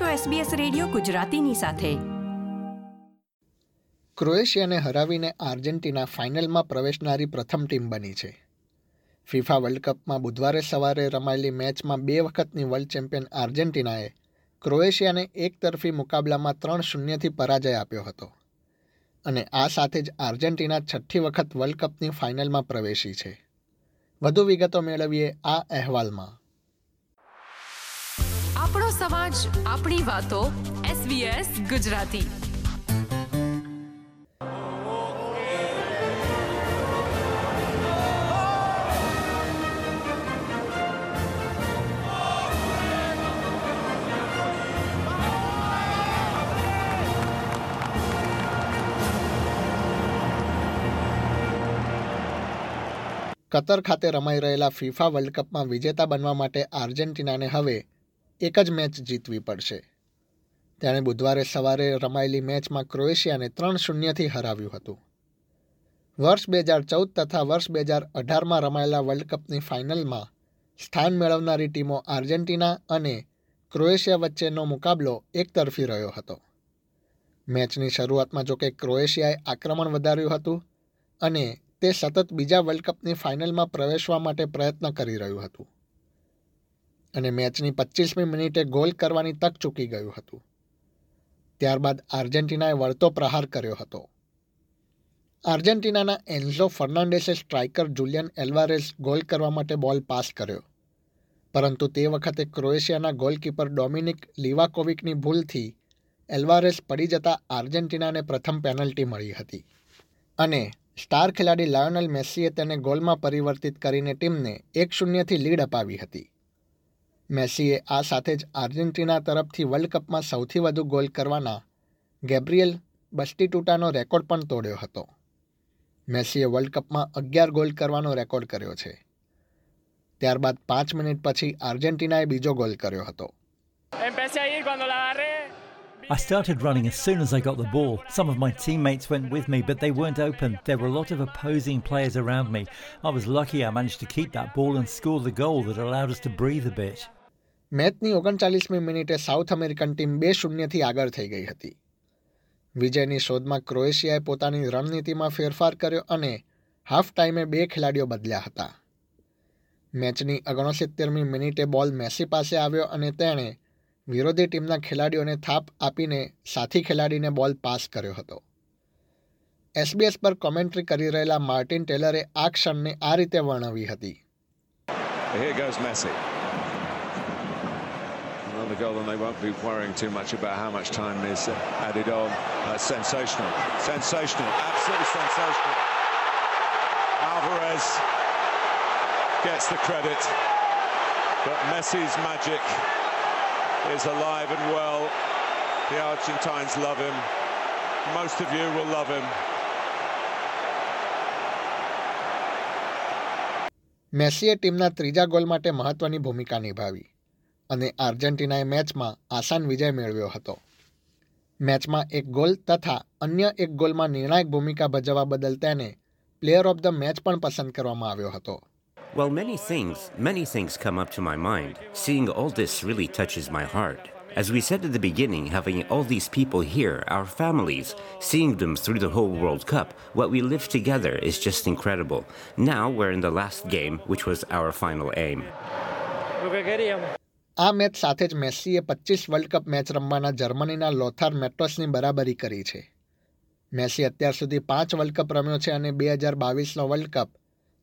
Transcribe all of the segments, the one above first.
છો SBS radio ગુજરાતીની સાથે. ક્રોએશિયાને હરાવીને આર્જેન્ટિના ફાઇનલમાં પ્રવેશનારી પ્રથમ ટીમ બની છે. ફિફા વર્લ્ડ કપમાં બુધવારે સવારે રમાયેલી મેચમાં બે વખતની વર્લ્ડ ચેમ્પિયન આર્જેન્ટિનાએ ક્રોએશિયાને એકતરફી મુકાબલામાં ત્રણ શૂન્યથી પરાજય આપ્યો હતો. અને આ સાથે જ આર્જેન્ટિના છઠ્ઠી વખત વર્લ્ડ કપની ફાઇનલમાં પ્રવેશી છે. વધુ વિગતો મેળવીએ આ અહેવાલમાં. આપણો સમાજ, આપણી વાતો. SBS ગુજરાતી. કતર ખાતે રમાઈ રહેલા ફિફા વર્લ્ડ કપમાં વિજેતા બનવા માટે આર્જેન્ટિનાને હવે એક જ મેચ જીતવી પડશે. તેણે બુધવારે સવારે રમાયેલી મેચમાં ક્રોએશિયાને ત્રણ શૂન્યથી હરાવ્યું હતું. વર્ષ બે હજાર ચૌદ તથા વર્ષ બે હજાર અઢારમાં રમાયેલા વર્લ્ડ કપની ફાઇનલમાં સ્થાન મેળવનારી ટીમો આર્જેન્ટિના અને ક્રોએશિયા વચ્ચેનો મુકાબલો એકતરફી રહ્યો હતો. મેચની શરૂઆતમાં જોકે ક્રોએશિયાએ આક્રમણ વધાર્યું હતું અને તે સતત બીજા વર્લ્ડ કપની ફાઇનલમાં પ્રવેશવા માટે પ્રયત્ન કરી રહ્યું હતું. અને મેચની પચીસમી મિનિટે ગોલ કરવાની તક ચૂકી ગયું હતું. ત્યારબાદ આર્જેન્ટિનાએ વળતો પ્રહાર કર્યો હતો. આર્જેન્ટિનાના એન્ઝો ફર્નાન્ડેસે સ્ટ્રાઇકર જુલિયન એલ્વારેસ ગોલ કરવા માટે બોલ પાસ કર્યો. પરંતુ તે વખતે ક્રોએશિયાના ગોલકીપર ડોમિનિક લિવાકોવિકની ભૂલથી એલ્વારેસ પડી જતા આર્જેન્ટિનાને પ્રથમ પેનલ્ટી મળી હતી. અને સ્ટાર ખેલાડી લાયોનલ મેસ્સીએ તેને ગોલમાં પરિવર્તિત કરીને ટીમને એક શૂન્યથી લીડ અપાવી હતી. મેસીએ આ સાથે જ આર્જેન્ટિના તરફથી વર્લ્ડ કપમાં સૌથી વધુ ગોલ કરવાના ગેબ્રિયલ બસ્ટીટુટાનો રેકોર્ડ પણ તોડ્યો હતો. મેસીએ વર્લ્ડ કપમાં અગિયાર ગોલ કરવાનો રેકોર્ડ કર્યો છે. ત્યારબાદ પાંચ મિનિટ પછી આર્જેન્ટિનાએ બીજો ગોલ કર્યો હતો. I started running as soon as I got the ball. Some of my teammates went with me, but they weren't open. There were a lot of opposing players around me. I was lucky I managed to keep that ball and score the goal that allowed us to breathe a bit. મેચની ઓગણચાલીસમી મિનિટે south American team બે શૂન્યથી આગળ થઈ ગઈ હતી વિજયની શોધમાં ક્રોએશિયાએ પોતાની રણનીતિમાં ફેરફાર કર્યો અને હાફ ટાઈમે બે ખેલાડીઓ બદલ્યા હતા મેચની ઓગણસિત્તેરમી મિનિટે બોલ મેસી પાસે આવ્યો અને તેણે વિરોધી ટીમના ખેલાડીઓને થાપ આપીને સાથી ખેલાડીને બોલ પાસ કર્યો હતો એસબીએસ પર કોમેન્ટ્રી કરી રહેલા માર્ટિન ટેલરે આ ક્ષણને આ રીતે વર્ણવી હતી Another goal, and they won't be worrying too much about how much time is added on. Uh, sensational, sensational, absolutely sensational. Alvarez gets the credit, but Messi's magic is alive and well. The Argentines love him. Most of you will love him. મેસીએ ટીમના ત્રીજા goal માટે મહત્વની ભૂમિકા નિભાવી અને આર્જેન્ટિનાએ મેચમાં આસાન વિજય મેળવ્યો હતો મેચમાં એક ગોલ તથા અન્ય એક ગોલમાં નિર્ણાયક ભૂમિકા ભજવવા બદલ તેને પ્લેયર ઓફ ધ મેચ પણ પસંદ કરવામાં આવ્યો હતો Well, many things, many things come up to my mind. Seeing all this really touches my heart. As we said at the beginning, having all these people here, our families, seeing them through the whole World Cup, what we lived together is just incredible. Now we're in the last game, which was our final aim. આ match સાથે જ મેસ્સીએ પચીસ world cup match રમવાના જર્મનીના લોથાર મેટ્રોસની બરાબરી કરી છે Massey અત્યાર સુધી પાંચ વર્લ્ડ કપ રમ્યો છે અને બે હજાર બાવીસનો વર્લ્ડ કપ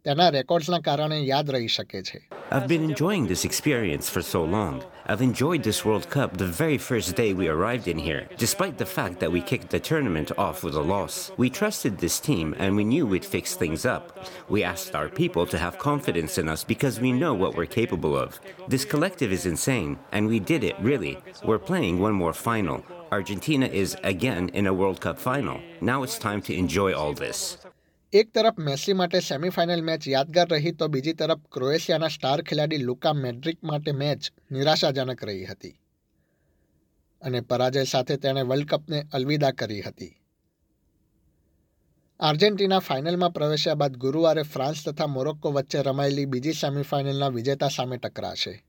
તેના રેકોર્ડ્સના કારણે યાદ રહી શકે છે I've been enjoying this experience for so long. I've enjoyed this World Cup the very first day we arrived in here, despite the fact that we kicked the tournament off with a loss. We trusted this team and we knew we'd fix things up. We asked our people to have confidence in us because we know what we're capable of. This collective is insane, and we did it, really. We're playing one more final. Argentina is again in a World Cup final. Now it's time to enjoy all this. એક તરફ Massey માટે semifinal match યાદગાર રહી તો બીજી તરફ ક્રોએશિયાના star ખેલાડી લુકા મેડ્રિક માટે મેચ નિરાશાજનક રહી હતી. અને પરાજય સાથે તેણે વર્લ્ડ કપને અલવિદા કરી હતી. આર્જેન્ટિના ફાઇનલમાં પ્રવેશ્યા બાદ ગુરુવારે ફ્રાન્સ તથા મોરોક્કો વચ્ચે રમાયેલી બીજી સેમીફાઇનલના વિજેતા સામે ટકરાશે.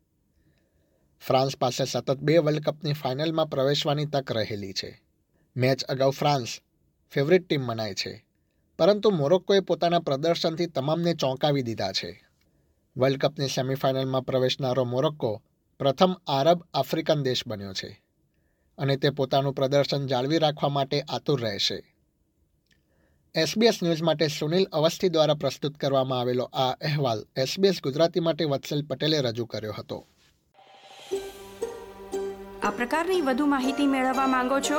ફ્રાન્સ પાસે સતત બે વર્લ્ડ કપની ફાઇનલમાં પ્રવેશવાની તક રહેલી છે. મેચ અગાઉ ફ્રાન્સ ફેવરિટ ટીમ મનાય છે. પરંતુ મોરોક્કોએ પોતાના પ્રદર્શનથી તમામને ચોંકાવી દીધા છે. વર્લ્ડ કપની સેમિફાઇનલમાં પ્રવેશનારો મોરોક્કો પ્રથમ આરબ આફ્રિકન દેશ બન્યો છે અને તે પોતાનું પ્રદર્શન જાળવી રાખવા માટે આતુર રહેશે એસબીએસ ન્યૂઝ માટે સુનિલ અવસ્થી દ્વારા પ્રસ્તુત કરવામાં આવેલો આ અહેવાલ એસબીએસ ગુજરાતી માટે વત્સલ પટેલે રજૂ કર્યો હતો. આ પ્રકારની વધુ માહિતી મેળવવા માંગો છો